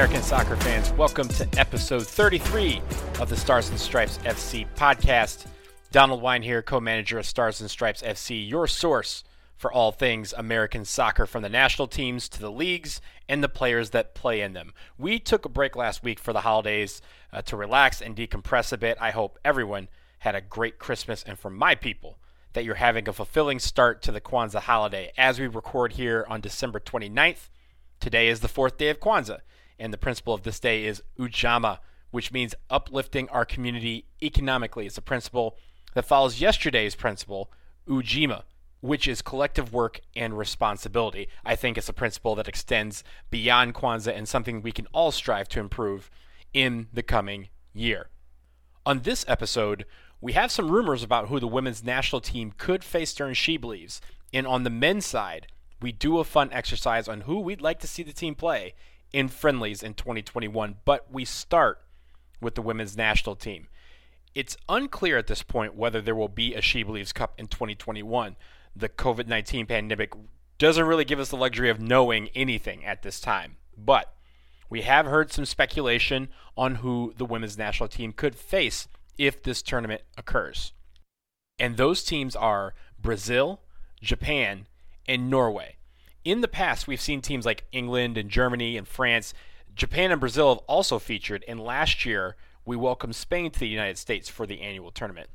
American soccer fans? Welcome to episode 33 of the Stars and Stripes FC podcast. Donald Wine here, co manager of Stars and Stripes FC, your source for all things American soccer from the national teams to the leagues and the players that play in them. We took a break last week for the holidays uh, to relax and decompress a bit. I hope everyone had a great Christmas, and for my people, that you're having a fulfilling start to the Kwanzaa holiday. As we record here on December 29th, today is the fourth day of Kwanzaa, and the principle of this day is Ujamaa, which means uplifting our community economically. It's a principle that follows yesterday's principle, Ujima, which is collective work and responsibility. I think it's a principle that extends beyond Kwanzaa and something we can all strive to improve in the coming year. On this episode, we have some rumors about who the women's national team could face during She Believes. And on the men's side, we do a fun exercise on who we'd like to see the team play in friendlies in 2021. But we start with the women's national team. It's unclear at this point whether there will be a She Believes Cup in 2021. The COVID 19 pandemic doesn't really give us the luxury of knowing anything at this time. But we have heard some speculation on who the women's national team could face if this tournament occurs. And those teams are Brazil, Japan, and Norway. In the past, we've seen teams like England and Germany and France. Japan and Brazil have also featured, and last year we welcomed Spain to the United States for the annual tournament.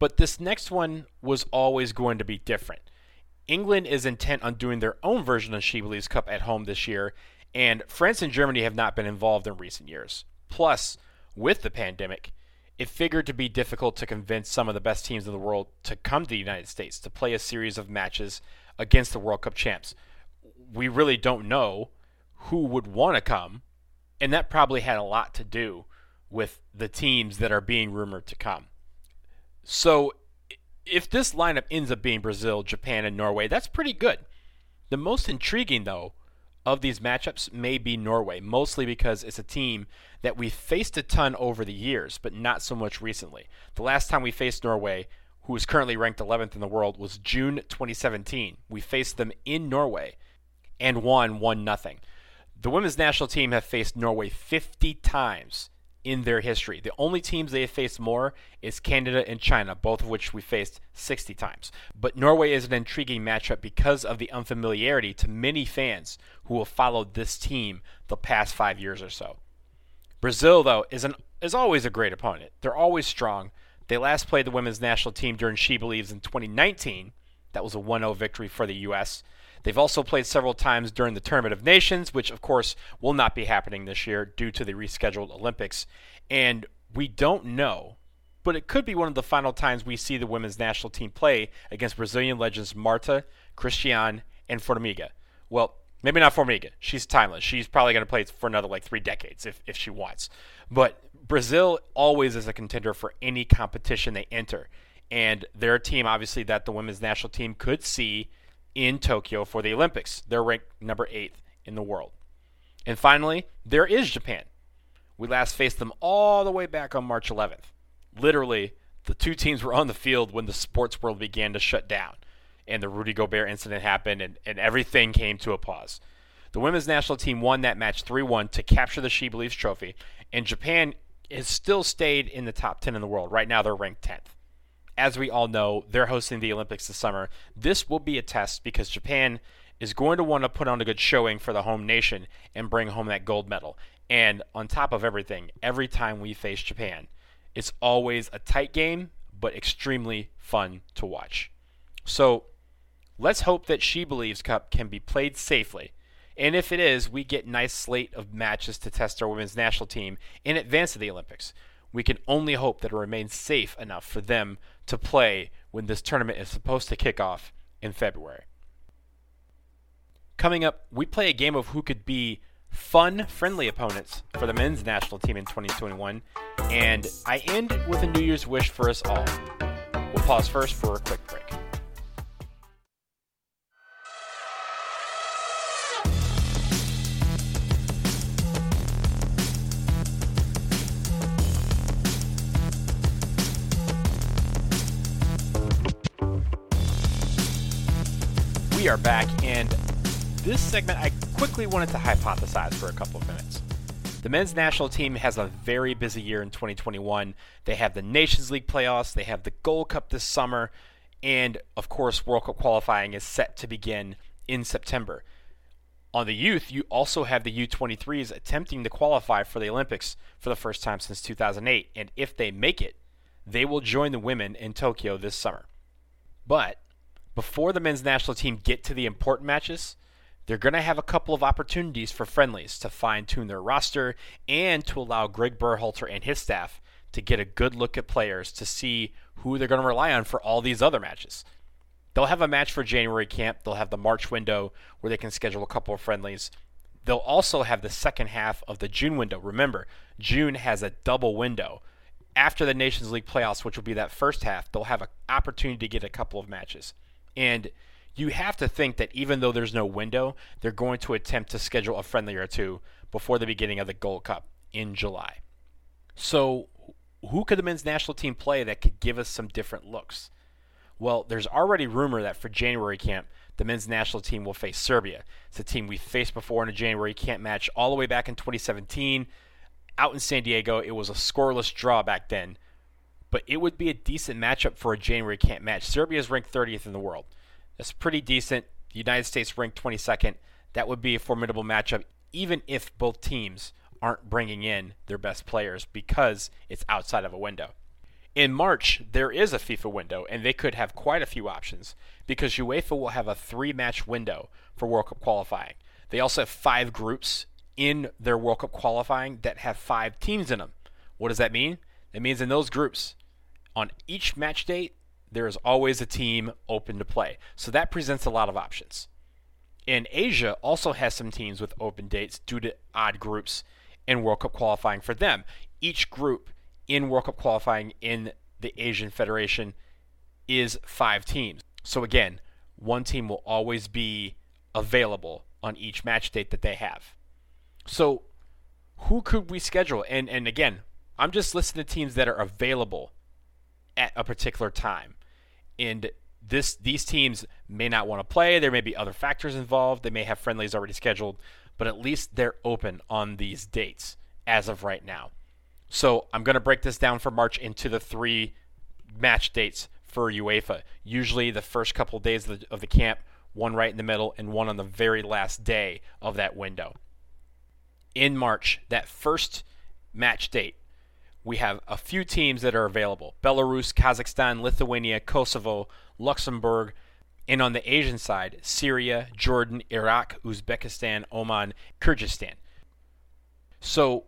But this next one was always going to be different. England is intent on doing their own version of Believes Cup at home this year, and France and Germany have not been involved in recent years. Plus, with the pandemic, it figured to be difficult to convince some of the best teams in the world to come to the United States to play a series of matches against the World Cup champs. We really don't know who would want to come, and that probably had a lot to do with the teams that are being rumored to come. So, if this lineup ends up being Brazil, Japan, and Norway, that's pretty good. The most intriguing, though, of these matchups may be Norway, mostly because it's a team that we faced a ton over the years, but not so much recently. The last time we faced Norway, who is currently ranked 11th in the world, was June 2017. We faced them in Norway and won 1 0. The women's national team have faced Norway 50 times in their history. The only teams they have faced more is Canada and China, both of which we faced 60 times. But Norway is an intriguing matchup because of the unfamiliarity to many fans who have followed this team the past five years or so. Brazil, though, is an is always a great opponent. They're always strong. They last played the women's national team during She Believes in 2019. That was a 1-0 victory for the U.S. They've also played several times during the Tournament of Nations, which of course will not be happening this year due to the rescheduled Olympics. And we don't know, but it could be one of the final times we see the women's national team play against Brazilian legends Marta, Cristiane, and Formiga. Well, maybe not Formiga. She's timeless. She's probably going to play for another like three decades if, if she wants. But Brazil always is a contender for any competition they enter. And they're a team, obviously, that the women's national team could see in Tokyo for the Olympics. They're ranked number eighth in the world. And finally, there is Japan. We last faced them all the way back on March 11th. Literally, the two teams were on the field when the sports world began to shut down and the Rudy Gobert incident happened and, and everything came to a pause. The women's national team won that match 3 1 to capture the She Believes trophy, and Japan has still stayed in the top 10 in the world. Right now, they're ranked 10th as we all know, they're hosting the Olympics this summer. This will be a test because Japan is going to want to put on a good showing for the home nation and bring home that gold medal. And on top of everything, every time we face Japan, it's always a tight game, but extremely fun to watch. So let's hope that She Believes Cup can be played safely. And if it is, we get a nice slate of matches to test our women's national team in advance of the Olympics. We can only hope that it remains safe enough for them to play when this tournament is supposed to kick off in February. Coming up, we play a game of who could be fun, friendly opponents for the men's national team in 2021, and I end with a New Year's wish for us all. We'll pause first for a quick break. We are back, and this segment I quickly wanted to hypothesize for a couple of minutes. The men's national team has a very busy year in 2021. They have the Nations League playoffs, they have the Gold Cup this summer, and of course, World Cup qualifying is set to begin in September. On the youth, you also have the U23s attempting to qualify for the Olympics for the first time since 2008, and if they make it, they will join the women in Tokyo this summer. But before the men's national team get to the important matches, they're going to have a couple of opportunities for friendlies to fine tune their roster and to allow Greg Berhalter and his staff to get a good look at players to see who they're going to rely on for all these other matches. They'll have a match for January camp. They'll have the March window where they can schedule a couple of friendlies. They'll also have the second half of the June window. Remember, June has a double window. After the Nations League playoffs, which will be that first half, they'll have an opportunity to get a couple of matches. And you have to think that even though there's no window, they're going to attempt to schedule a friendly or two before the beginning of the Gold Cup in July. So, who could the men's national team play that could give us some different looks? Well, there's already rumor that for January camp, the men's national team will face Serbia. It's a team we faced before in a January camp match all the way back in 2017. Out in San Diego, it was a scoreless draw back then, but it would be a decent matchup for a January camp match. Serbia is ranked 30th in the world. That's pretty decent. The United States ranked 22nd. That would be a formidable matchup, even if both teams aren't bringing in their best players because it's outside of a window. In March, there is a FIFA window, and they could have quite a few options because UEFA will have a three match window for World Cup qualifying. They also have five groups in their World Cup qualifying that have five teams in them. What does that mean? It means in those groups, on each match date, there is always a team open to play. So that presents a lot of options. And Asia also has some teams with open dates due to odd groups in World Cup qualifying for them. Each group in World Cup qualifying in the Asian Federation is five teams. So again, one team will always be available on each match date that they have. So who could we schedule? And and again, I'm just listing the teams that are available at a particular time. And this these teams may not want to play. There may be other factors involved. They may have friendlies already scheduled, but at least they're open on these dates as of right now. So I'm going to break this down for March into the three match dates for UEFA. Usually the first couple of days of the, of the camp, one right in the middle, and one on the very last day of that window. In March, that first match date we have a few teams that are available Belarus, Kazakhstan, Lithuania, Kosovo, Luxembourg, and on the Asian side, Syria, Jordan, Iraq, Uzbekistan, Oman, Kyrgyzstan. So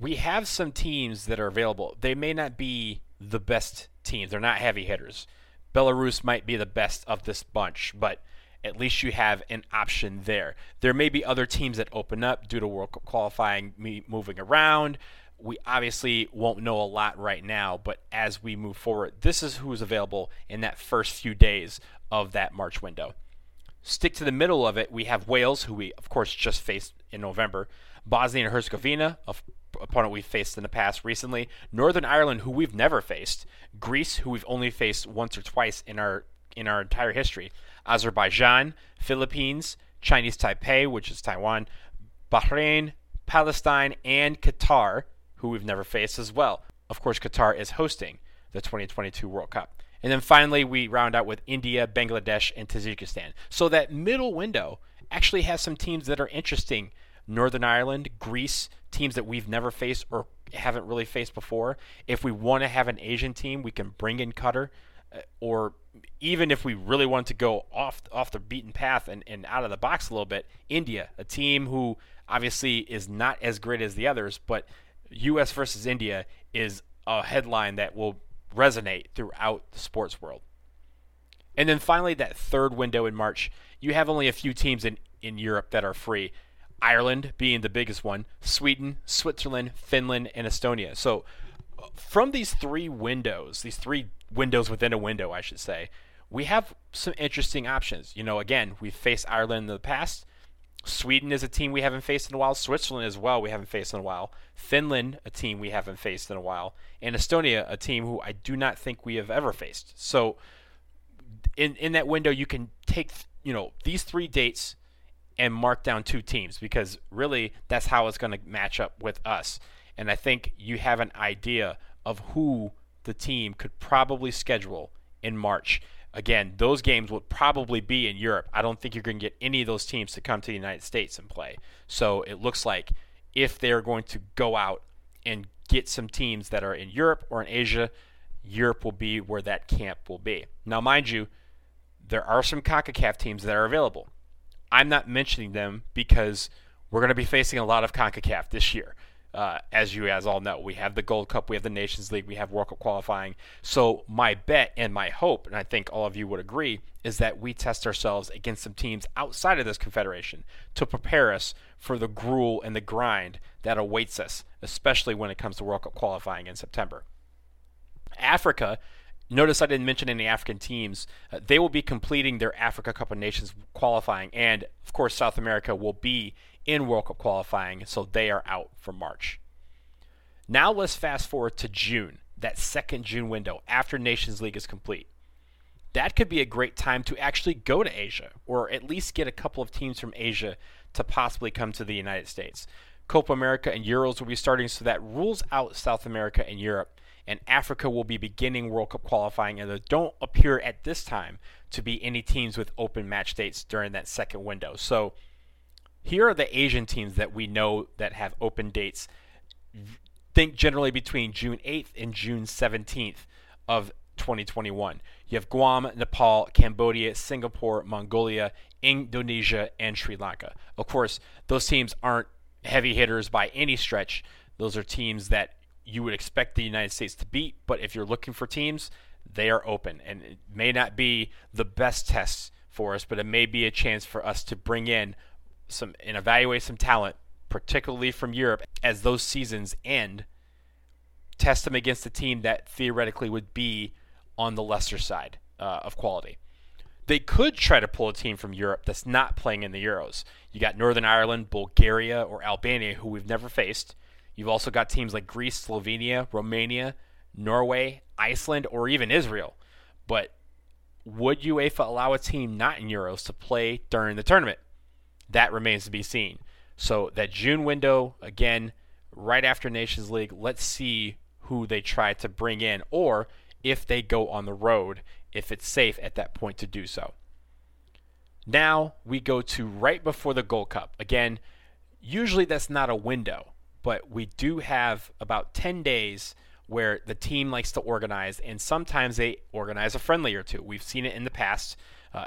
we have some teams that are available. They may not be the best teams, they're not heavy hitters. Belarus might be the best of this bunch, but at least you have an option there. There may be other teams that open up due to World Cup qualifying moving around we obviously won't know a lot right now, but as we move forward, this is who's available in that first few days of that March window. Stick to the middle of it, we have Wales, who we, of course, just faced in November, Bosnia and Herzegovina, a opponent we've faced in the past recently, Northern Ireland, who we've never faced, Greece, who we've only faced once or twice in our in our entire history, Azerbaijan, Philippines, Chinese Taipei, which is Taiwan, Bahrain, Palestine, and Qatar, who we've never faced as well. Of course, Qatar is hosting the 2022 World Cup. And then finally, we round out with India, Bangladesh, and Tajikistan. So that middle window actually has some teams that are interesting. Northern Ireland, Greece, teams that we've never faced or haven't really faced before. If we want to have an Asian team, we can bring in Qatar. Uh, or even if we really want to go off off the beaten path and, and out of the box a little bit, India, a team who obviously is not as great as the others, but U.S. versus India is a headline that will resonate throughout the sports world. And then finally, that third window in March, you have only a few teams in, in Europe that are free. Ireland being the biggest one, Sweden, Switzerland, Finland, and Estonia. So, from these three windows, these three windows within a window, I should say, we have some interesting options. You know, again, we've faced Ireland in the past. Sweden is a team we haven't faced in a while. Switzerland as well, we haven't faced in a while. Finland, a team we haven't faced in a while. And Estonia, a team who I do not think we have ever faced. So in in that window you can take, you know, these three dates and mark down two teams because really that's how it's going to match up with us. And I think you have an idea of who the team could probably schedule in March. Again, those games will probably be in Europe. I don't think you're going to get any of those teams to come to the United States and play. So it looks like if they're going to go out and get some teams that are in Europe or in Asia, Europe will be where that camp will be. Now, mind you, there are some CONCACAF teams that are available. I'm not mentioning them because we're going to be facing a lot of CONCACAF this year. Uh, as you guys all know, we have the Gold Cup, we have the Nations League, we have World Cup qualifying. So my bet and my hope, and I think all of you would agree, is that we test ourselves against some teams outside of this confederation to prepare us for the gruel and the grind that awaits us, especially when it comes to World Cup qualifying in September. Africa Notice I didn't mention any African teams. Uh, they will be completing their Africa Cup of Nations qualifying, and of course, South America will be in World Cup qualifying, so they are out for March. Now let's fast forward to June, that second June window after Nations League is complete. That could be a great time to actually go to Asia, or at least get a couple of teams from Asia to possibly come to the United States. Copa America and Euros will be starting, so that rules out South America and Europe and Africa will be beginning World Cup qualifying, and there don't appear at this time to be any teams with open match dates during that second window. So here are the Asian teams that we know that have open dates. Think generally between June 8th and June 17th of 2021. You have Guam, Nepal, Cambodia, Singapore, Mongolia, Indonesia, and Sri Lanka. Of course, those teams aren't heavy hitters by any stretch. Those are teams that you would expect the United States to beat, but if you're looking for teams, they are open. And it may not be the best tests for us, but it may be a chance for us to bring in some and evaluate some talent, particularly from Europe, as those seasons end. Test them against a team that theoretically would be on the lesser side uh, of quality. They could try to pull a team from Europe that's not playing in the Euros. You got Northern Ireland, Bulgaria, or Albania, who we've never faced. You've also got teams like Greece, Slovenia, Romania, Norway, Iceland, or even Israel. But would UEFA allow a team not in Euros to play during the tournament? That remains to be seen. So that June window, again, right after Nations League, let's see who they try to bring in, or if they go on the road, if it's safe at that point to do so. Now we go to right before the Gold Cup. Again, usually that's not a window but we do have about 10 days where the team likes to organize, and sometimes they organize a friendly or two. We've seen it in the past. Uh,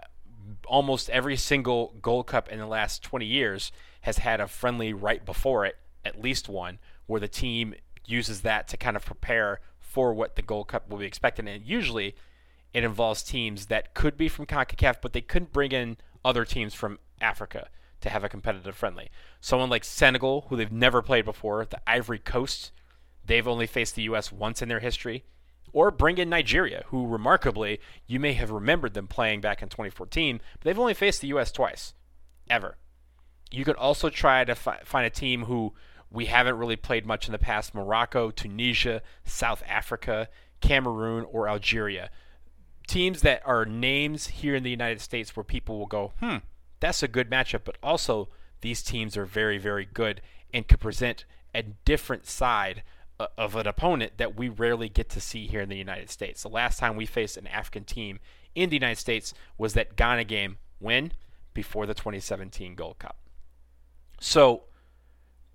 almost every single Gold Cup in the last 20 years has had a friendly right before it, at least one, where the team uses that to kind of prepare for what the Gold Cup will be expecting. And usually it involves teams that could be from CONCACAF, but they couldn't bring in other teams from Africa to have a competitive friendly. Someone like Senegal, who they've never played before, the Ivory Coast, they've only faced the U.S. once in their history. Or bring in Nigeria, who remarkably, you may have remembered them playing back in 2014, but they've only faced the U.S. twice, ever. You could also try to fi- find a team who we haven't really played much in the past Morocco, Tunisia, South Africa, Cameroon, or Algeria. Teams that are names here in the United States where people will go, hmm, that's a good matchup. But also, these teams are very, very good and could present a different side of an opponent that we rarely get to see here in the United States. The last time we faced an African team in the United States was that Ghana game win before the 2017 Gold Cup. So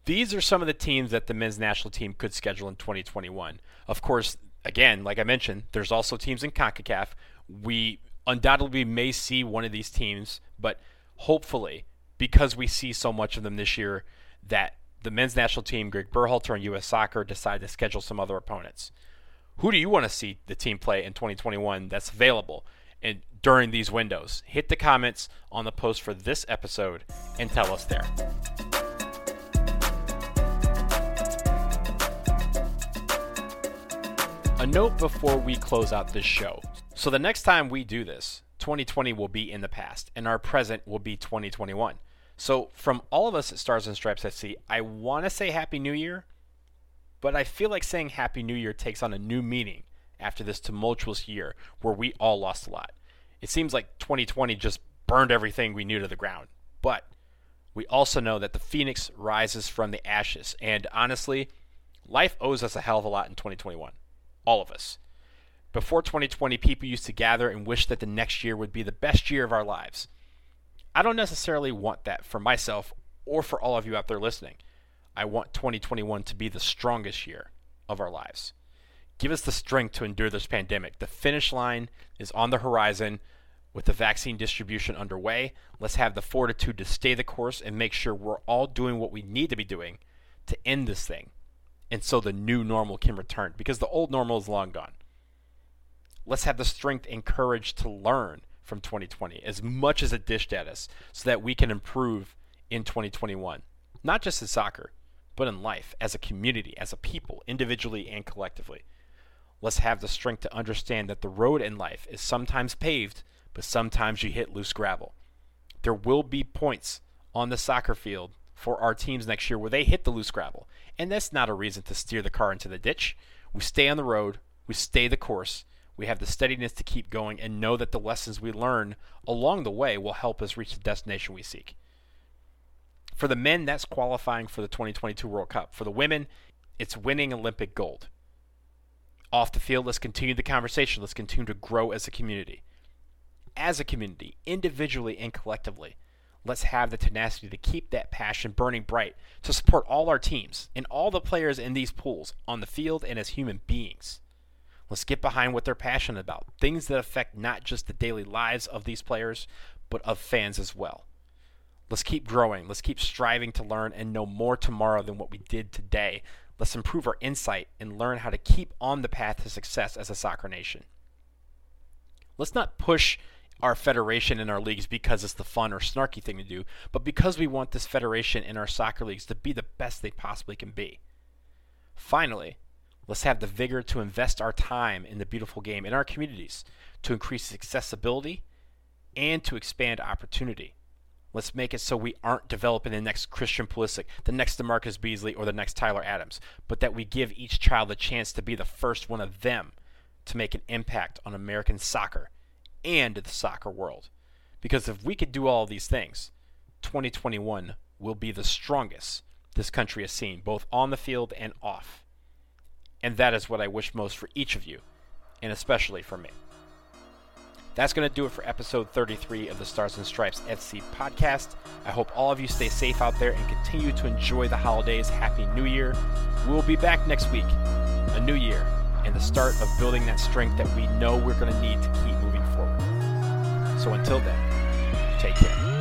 these are some of the teams that the men's national team could schedule in 2021. Of course, again, like I mentioned, there's also teams in CONCACAF. We undoubtedly may see one of these teams, but hopefully, because we see so much of them this year, that the men's national team, Greg Berhalter and U.S. Soccer, decide to schedule some other opponents. Who do you want to see the team play in 2021 that's available and during these windows? Hit the comments on the post for this episode and tell us there. A note before we close out this show. So, the next time we do this, 2020 will be in the past, and our present will be 2021. So, from all of us at Stars and Stripes FC, I want to say Happy New Year, but I feel like saying Happy New Year takes on a new meaning after this tumultuous year where we all lost a lot. It seems like 2020 just burned everything we knew to the ground. But We also know that the phoenix rises from the ashes. And honestly, life owes us a hell of a lot in 2021. All of us. Before 2020, people used to gather and wish that the next year would be the best year of our lives. I don't necessarily want that for myself or for all of you out there listening. I want 2021 to be the strongest year of our lives. Give us the strength to endure this pandemic. The finish line is on the horizon with the vaccine distribution underway. Let's have the fortitude to stay the course and make sure we're all doing what we need to be doing to end this thing. And so the new normal can return because the old normal is long gone. Let's have the strength and courage to learn from 2020 as much as it dished at us so that we can improve in 2021. Not just in soccer, but in life, as a community, as a people, individually and collectively. Let's have the strength to understand that the road in life is sometimes paved, but sometimes you hit loose gravel. There will be points on the soccer field for our teams next year where they hit the loose gravel. And that's not a reason to steer the car into the ditch. We stay on the road, we stay the course, we have the steadiness to keep going and know that the lessons we learn along the way will help us reach the destination we seek. For the men, that's qualifying for the 2022 World Cup. For the women, it's winning Olympic gold. Off the field, let's continue the conversation. Let's continue to grow as a community. As a community, individually and collectively, let's have the tenacity to keep that passion burning bright to support all our teams and all the players in these pools on the field and as human beings. Let's get behind what they're passionate about, things that affect not just the daily lives of these players, but of fans as well. Let's keep growing. Let's keep striving to learn and know more tomorrow than what we did today. Let's improve our insight and learn how to keep on the path to success as a soccer nation. Let's not push our federation and our leagues because it's the fun or snarky thing to do, but because we want this federation and our soccer leagues to be the best they possibly can be. Finally, Let's have the vigor to invest our time in the beautiful game in our communities to increase accessibility and to expand opportunity. Let's make it so we aren't developing the next Christian Pulisic, the next DeMarcus Beasley, or the next Tyler Adams, but that we give each child a chance to be the first one of them to make an impact on American soccer and the soccer world. Because if we could do all these things, 2021 will be the strongest this country has seen, both on the field and off. And that is what I wish most for each of you, and especially for me. That's going to do it for episode 33 of the Stars and Stripes FC podcast. I hope all of you stay safe out there and continue to enjoy the holidays. Happy New Year. We'll be back next week, a new year, and the start of building that strength that we know we're going to need to keep moving forward. So until then, take care.